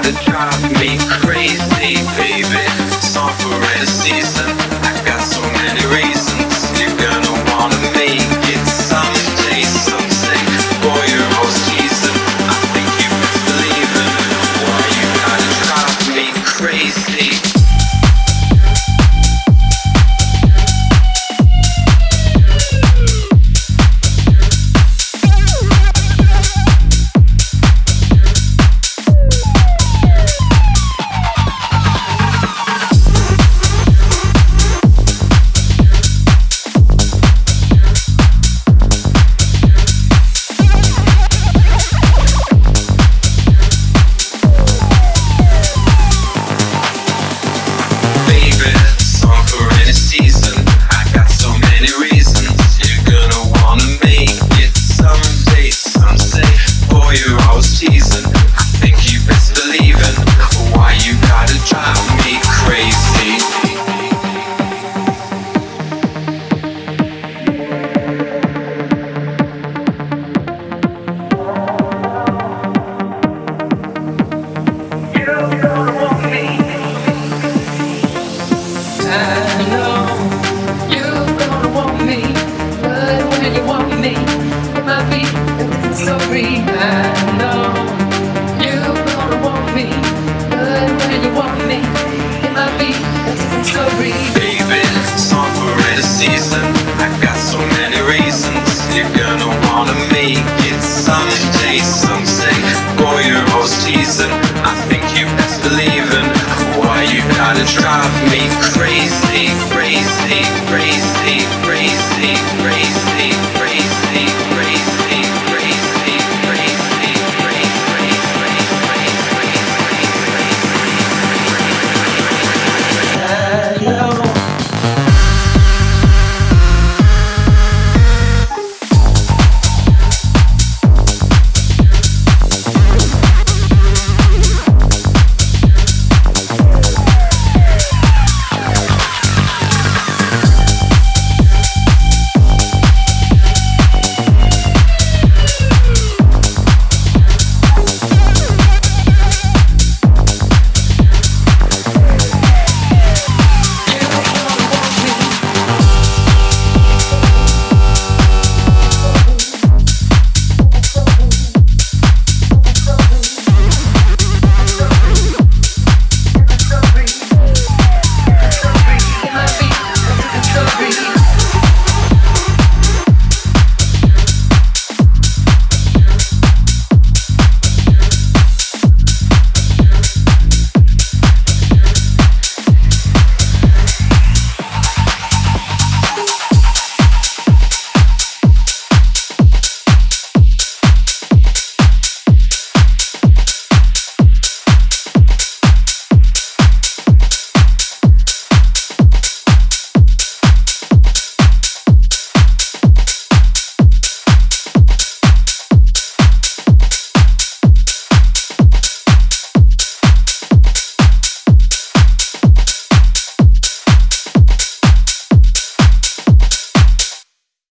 I know